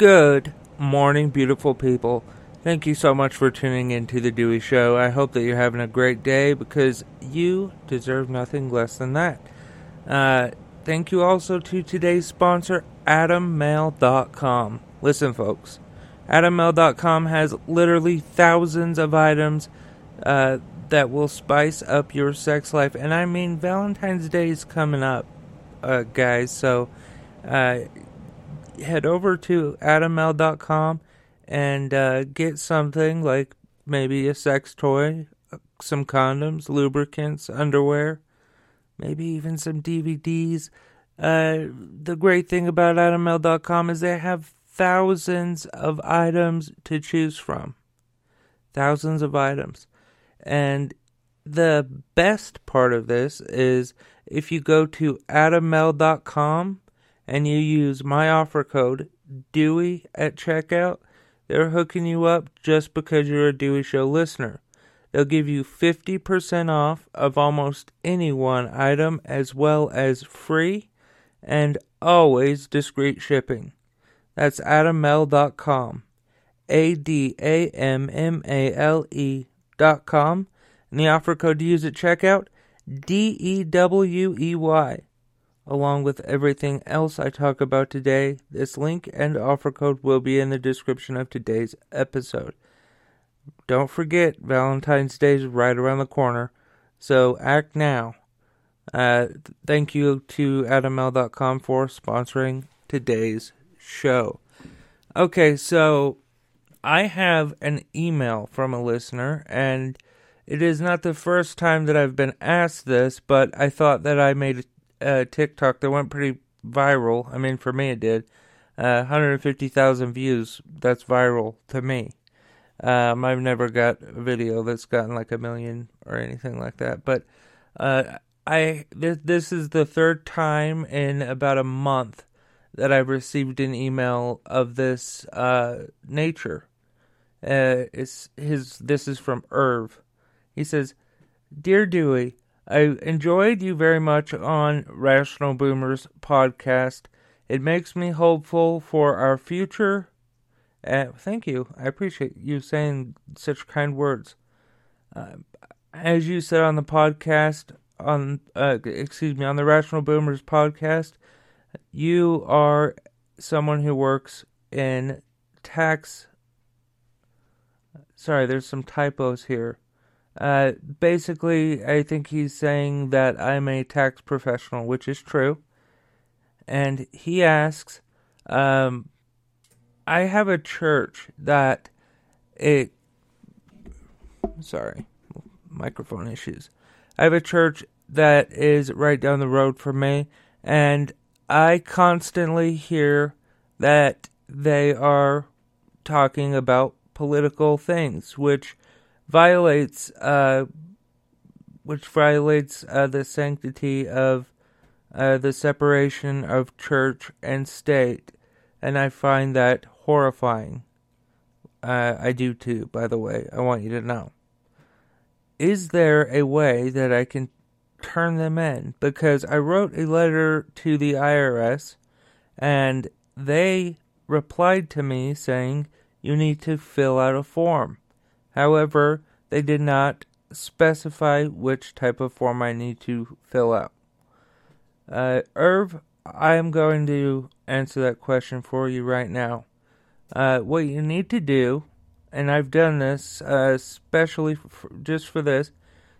Good morning, beautiful people. Thank you so much for tuning in to The Dewey Show. I hope that you're having a great day because you deserve nothing less than that. Uh, thank you also to today's sponsor, AdamMale.com. Listen, folks, AdamMale.com has literally thousands of items uh, that will spice up your sex life. And I mean, Valentine's Day is coming up, uh, guys. So uh, head over to AdamMale.com and uh, get something like maybe a sex toy, some condoms, lubricants, underwear, maybe even some DVDs. Uh, the great thing about AdamMale.com is they have thousands of items to choose from. Thousands of items. And the best part of this is if you go to AdamMale.com and you use my offer code Dewey at checkout, they're hooking you up just because you're a Dewey Show listener. They'll give you 50% off of almost any one item, as well as free and always discreet shipping. That's adammale.com. A D A M M A L E dot com. And the offer code to use at checkout D E W E Y along with everything else I talk about today. This link and offer code will be in the description of today's episode. Don't forget, Valentine's Day is right around the corner, so act now. Uh, thank you to AdamMale.com for sponsoring today's show. Okay, so I have an email from a listener, and it is not the first time that I've been asked this, but I thought that I made uh, TikTok that went pretty viral. I mean, for me, it did. Uh, 150,000 views. That's viral to me. Um, I've never got a video that's gotten like a million or anything like that. But uh, I this, this is the third time in about a month that I've received an email of this uh, nature. Uh, it's his. This is from Irv. He says, "Dear Dewey, I enjoyed you very much on Rational Boomers podcast. It makes me hopeful for our future. Uh, thank you. I appreciate you saying such kind words. Uh, as you said on the podcast, on uh, excuse me, on the Rational Boomers podcast, you are someone who works in tax. Sorry, there's some typos here. Uh, basically, I think he's saying that I'm a tax professional, which is true. And he asks, um, I have a church that it. Sorry, microphone issues. I have a church that is right down the road from me, and I constantly hear that they are talking about political things, which violates uh, which violates uh, the sanctity of uh, the separation of church and state, and I find that horrifying. Uh, I do too, by the way. I want you to know. Is there a way that I can turn them in? Because I wrote a letter to the IRS, and they replied to me saying you need to fill out a form. However, they did not specify which type of form I need to fill out. Uh, Irv, I am going to answer that question for you right now. Uh, what you need to do, and I've done this uh, especially for, just for this.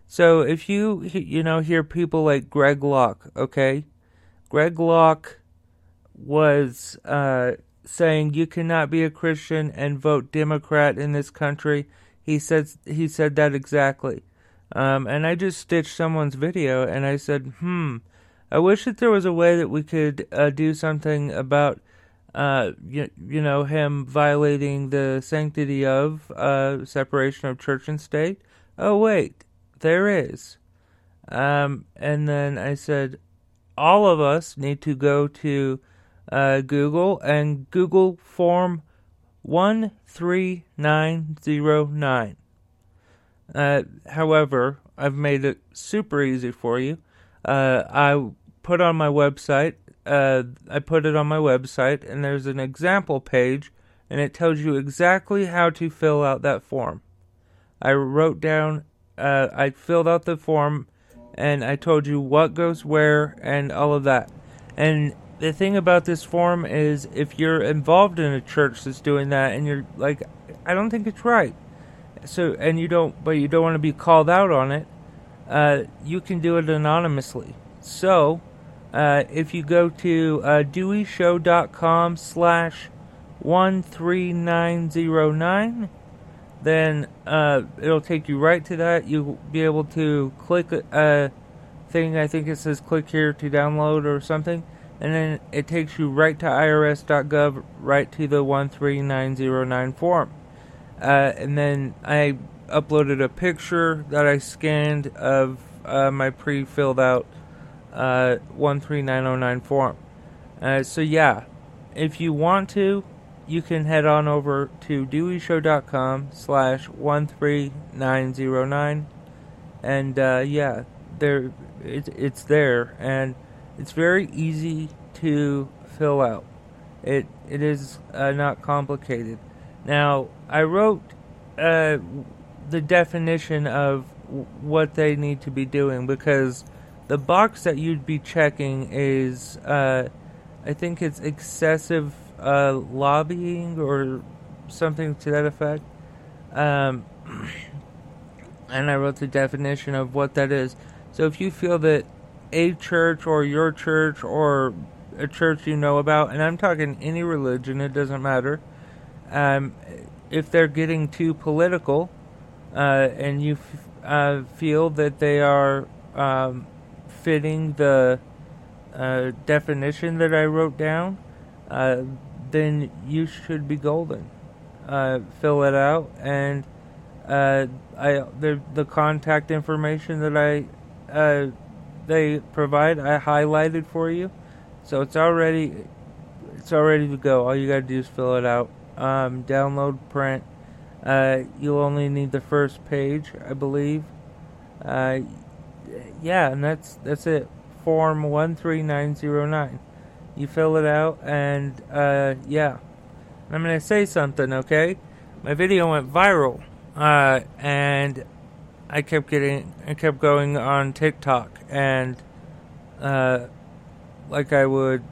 So if you you know hear people like Greg Locke, okay, Greg Locke was uh, saying you cannot be a Christian and vote Democrat in this country he said he said that exactly. Um, and I just stitched someone's video, and I said, "Hmm, I wish that there was a way that we could uh, do something about, uh, you, you know, him violating the sanctity of uh, separation of church and state." Oh wait, there is. Um, and then I said, all of us need to go to uh, Google and Google Form 13909. Uh, however, I've made it super easy for you. Uh, I put on my website uh, I put it on my website, and there's an example page, and it tells you exactly how to fill out that form. I wrote down, uh, I filled out the form, and I told you what goes where and all of that. And the thing about this form is, if you're involved in a church that's doing that, and you're like, I don't think it's right. So, and you don't, but you don't want to be called out on it. Uh, you can do it anonymously. So, uh, if you go to uh, deweyshow.com slash 13909, then uh, it'll take you right to that. You'll be able to click a thing, I think it says click here to download or something, and then it takes you right to irs.gov, right to the 13909 form. Uh, and then I uploaded a picture that I scanned of uh, my pre filled out uh, 13909 form. Uh, so, yeah, if you want to, you can head on over to deweyshow.com slash 13909 and uh, yeah there it, it's there and it's very easy to fill out it it is uh, not complicated now i wrote uh, the definition of what they need to be doing because the box that you'd be checking is uh, i think it's excessive uh, lobbying or something to that effect. Um, and I wrote the definition of what that is. So if you feel that a church or your church or a church you know about, and I'm talking any religion, it doesn't matter, um, if they're getting too political uh, and you f- uh, feel that they are um, fitting the uh, definition that I wrote down, uh, then you should be golden. Uh, fill it out, and uh, I the the contact information that I they provide I highlighted for you, so it's already it's already to go. All you gotta do is fill it out. Um, download, print. Uh, you'll only need the first page, I believe. Uh, yeah, and that's that's it. Form one three nine zero nine you fill it out, and uh, yeah. I'm gonna say something, okay? My video went viral, uh, and I kept getting, I kept going on TikTok, and uh, like I would,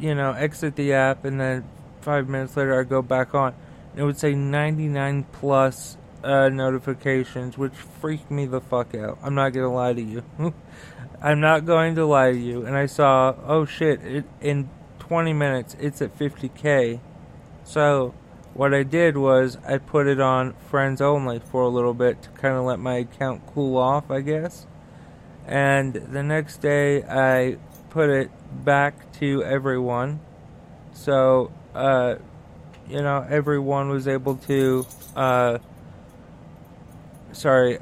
you know, exit the app, and then five minutes later I go back on. and It would say 99 plus uh, notifications, which freaked me the fuck out. I'm not gonna lie to you. I'm not going to lie to you. And I saw, oh shit, it, in 20 minutes it's at 50k. So what I did was I put it on friends only for a little bit to kind of let my account cool off, I guess. And the next day I put it back to everyone. So, uh, you know, everyone was able to, uh, sorry,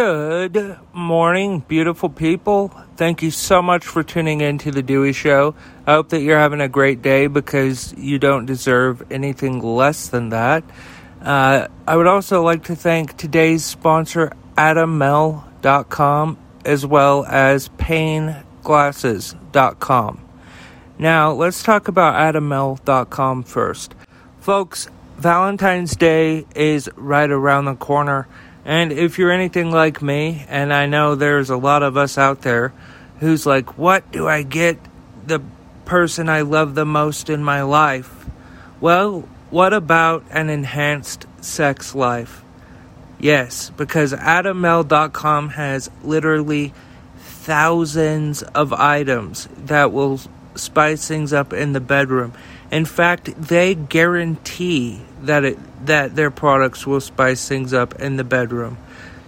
Good morning, beautiful people. Thank you so much for tuning in to The Dewey Show. I hope that you're having a great day because you don't deserve anything less than that. Uh, I would also like to thank today's sponsor, AdamMale.com, as well as PayneGlasses.com. Now, let's talk about AdamMale.com first. Folks, Valentine's Day is right around the corner and if you're anything like me, and I know there's a lot of us out there who's like, what do I get the person I love the most in my life? Well, what about an enhanced sex life? Yes, because AdamMale.com has literally thousands of items that will spice things up in the bedroom. In fact, they guarantee that it that their products will spice things up in the bedroom.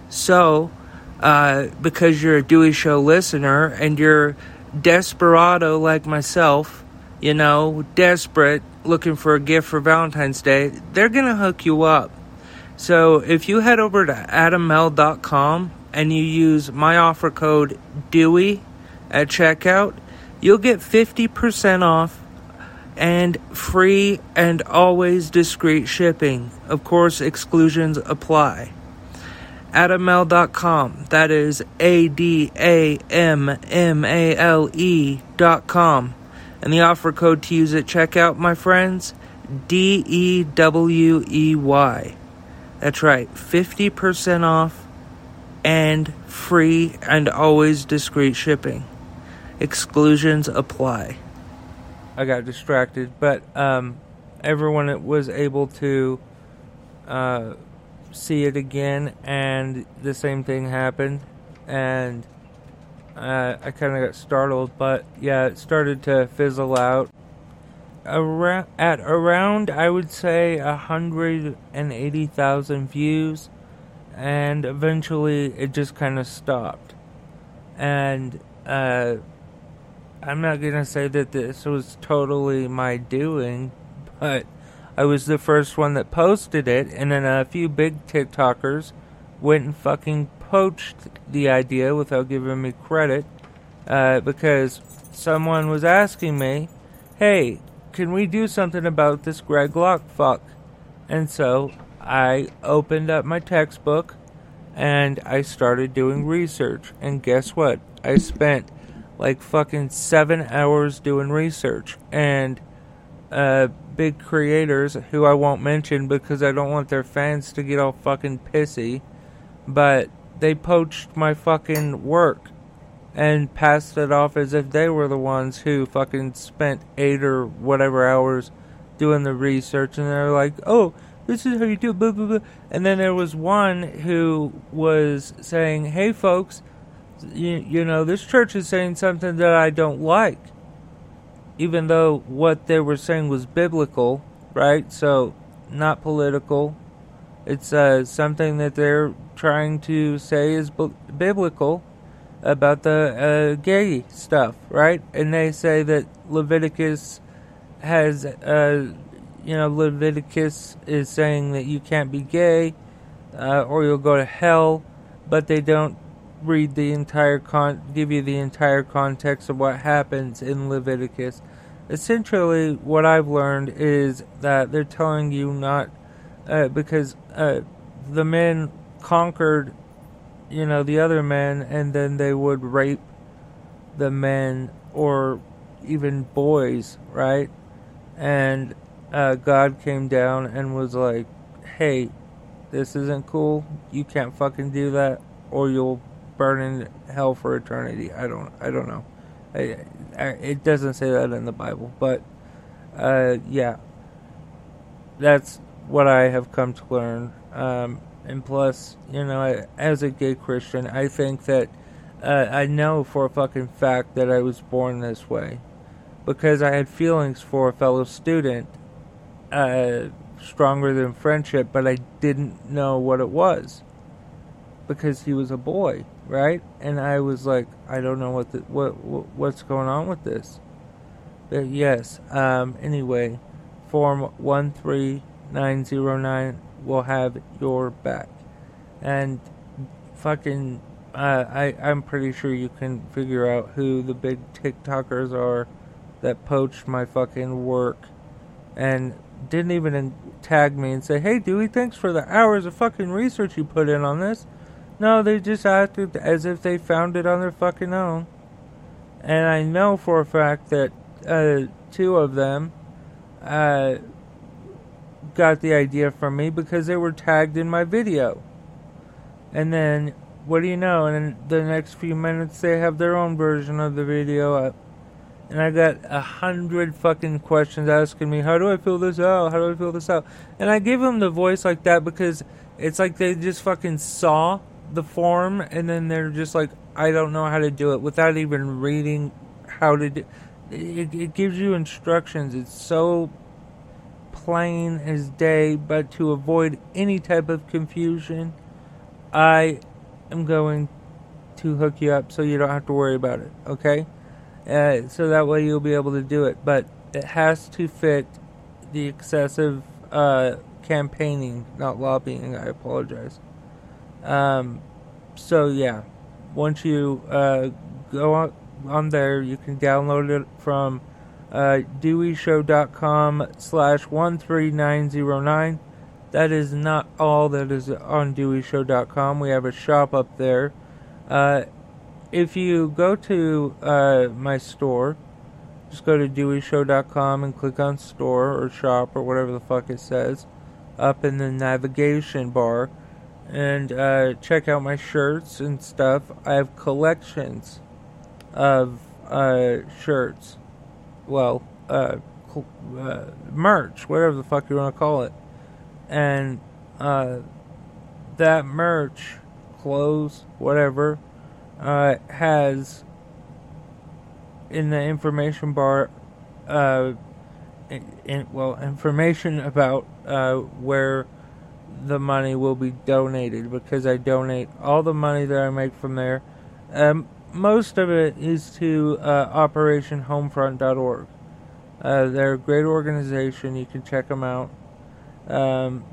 So, uh, because you're a Dewey Show listener and you're desperado like myself, you know, desperate, looking for a gift for Valentine's Day, they're gonna hook you up. So if you head over to adammale.com and you use my offer code Dewey at checkout, you'll get 50% off and free and always discreet shipping. Of course, exclusions apply. adammale.com. That is A D A M M A L E.com. And the offer code to use at checkout, my friends, D E W E Y. That's right, 50% off and free and always discreet shipping. Exclusions apply. I got distracted, but um, everyone was able to uh, see it again, and the same thing happened, and uh, I kind of got startled, but yeah, it started to fizzle out. Around at around, I would say hundred and eighty thousand views, and eventually it just kind of stopped. And uh, I'm not gonna say that this was totally my doing, but I was the first one that posted it, and then a few big TikTokers went and fucking poached the idea without giving me credit, uh, because someone was asking me, "Hey, can we do something about this Greg Locke fuck?" And so I opened up my textbook and I started doing research. And guess what? I spent like fucking seven hours doing research. And uh, big creators who I won't mention because I don't want their fans to get all fucking pissy, but they poached my fucking work and passed it off as if they were the ones who fucking spent eight or whatever hours doing the research and they're like, oh, this is how you do it, blah, blah, blah. And then there was one who was saying, hey, folks, you, you know, this church is saying something that I don't like even though what they were saying was biblical, right? So, not political. It's uh, something that they're trying to say is biblical about the uh, gay stuff, right? And they say that Leviticus has, uh, you know, Leviticus is saying that you can't be gay uh, or you'll go to hell, but they don't read the entire con give you the entire context of what happens in Leviticus. Essentially, what I've learned is that they're telling you not uh, because uh, the men conquered, you know, the other men, and then they would rape the men or even boys, right? And uh, God came down and was like, "Hey, this isn't cool. You can't fucking do that, or you'll burn in hell for eternity. I don't I don't know. I, I, it doesn't say that in the Bible, but uh, yeah, that's what I have come to learn. Um, and plus, you know, I, as a gay Christian, I think that uh, I know for a fucking fact that I was born this way because I had feelings for a fellow student uh, stronger than friendship, but I didn't know what it was because he was a boy, right? And I was like, I don't know what the, what, what what's going on with this. But yes, um, anyway, form one three nine zero nine will have your back, and fucking, uh, I I'm pretty sure you can figure out who the big TikTokers are that poached my fucking work, and didn't even tag me and say, "Hey, Dewey, thanks for the hours of fucking research you put in on this." No, they just acted as if they found it on their fucking own. And I know for a fact that uh, two of them uh, got the idea from me because they were tagged in my video. And then, what do you know? In the next few minutes, they have their own version of the video up. And I got a hundred fucking questions asking me, how do I fill this out? How do I fill this out? And I give them the voice like that because it's like they just fucking saw the form and then they're just like, I don't know how to do it without even reading how to do it. It gives you instructions. It's so plain as day, but to avoid any type of confusion, I am going to hook you up so you don't have to worry about it, okay? Uh, so that way you'll be able to do it. But it has to fit the excessive uh, campaigning, not lobbying. I apologize. Um, so yeah, once you uh, go on, on there, you can download it from uh, deweyshow.com slash 13909. that is not all that is on DeweyShow.com. We have a shop up there. Uh, if you go to uh, my store, just go to DeweyShow.com and click on store or shop or whatever the fuck it says up in the navigation bar and uh, check out my shirts and stuff. I have collections of uh, shirts. Well, uh, uh, merch, whatever the fuck you want to call it. And uh, that merch, clothes, whatever, uh, has in the information bar, in, in, well, information about where the money will be donated because I donate all the money that I make from there. Um, most of it is to uh, OperationHomefront.org. Uh, they're a great organization. You can check them out. Um,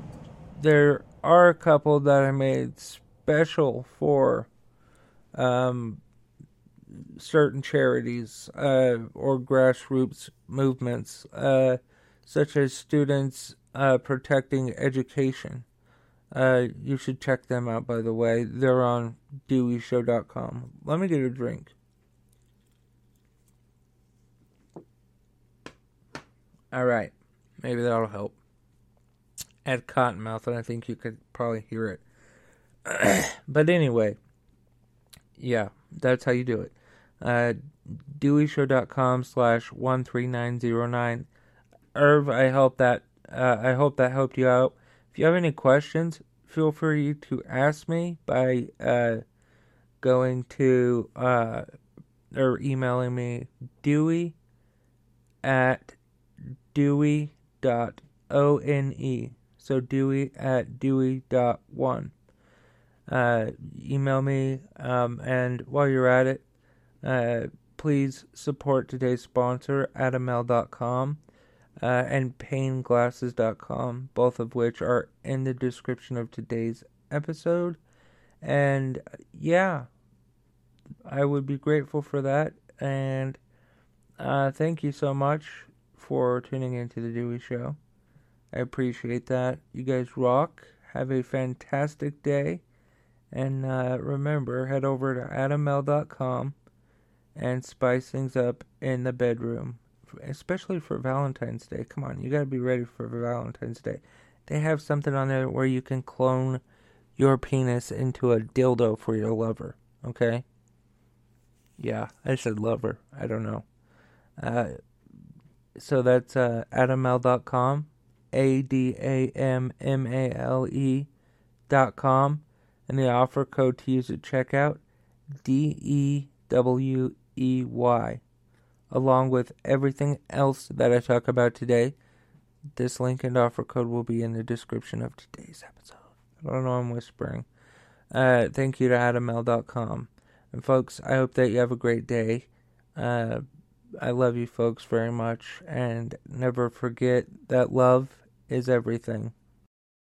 there are a couple that I made special for um, certain charities uh, or grassroots movements, uh, such as Students uh, Protecting Education. Uh, you should check them out, by the way. They're on DeweyShow.com. Let me get a drink. All right, maybe that'll help. Add cottonmouth, and I think you could probably hear it. but anyway, yeah, that's how you do it. Uh, DeweyShow.com slash one three nine zero nine. Irv, I hope that uh, I hope that helped you out. If you have any questions, feel free to ask me by uh, going to uh, or emailing me Dewey at Dewey dot O N E. So Dewey at Dewey dot one. Uh, email me, um, and while you're at it, uh, please support today's sponsor, AdamMale.com uh, and PayneGlasses.com, both of which are in the description of today's episode. And yeah, I would be grateful for that. And uh, thank you so much for tuning into the Dewey Show. I appreciate that. You guys rock. Have a fantastic day. And uh, remember, head over to adammale.com and spice things up in the bedroom, especially for Valentine's Day. Come on, you gotta be ready for Valentine's Day. They have something on there where you can clone your penis into a dildo for your lover, okay? Yeah, I said lover. I don't know. Uh, so that's uh, adammale.com, A D A M M A L E dot com, and the offer code to use at checkout D E W E Y, along with everything else that I talk about today. This link and offer code will be in the description of today's episode. I don't know, I'm whispering. Uh, thank you to adammale.com. And folks, I hope that you have a great day. Uh, I love you folks very much, and never forget that love is everything.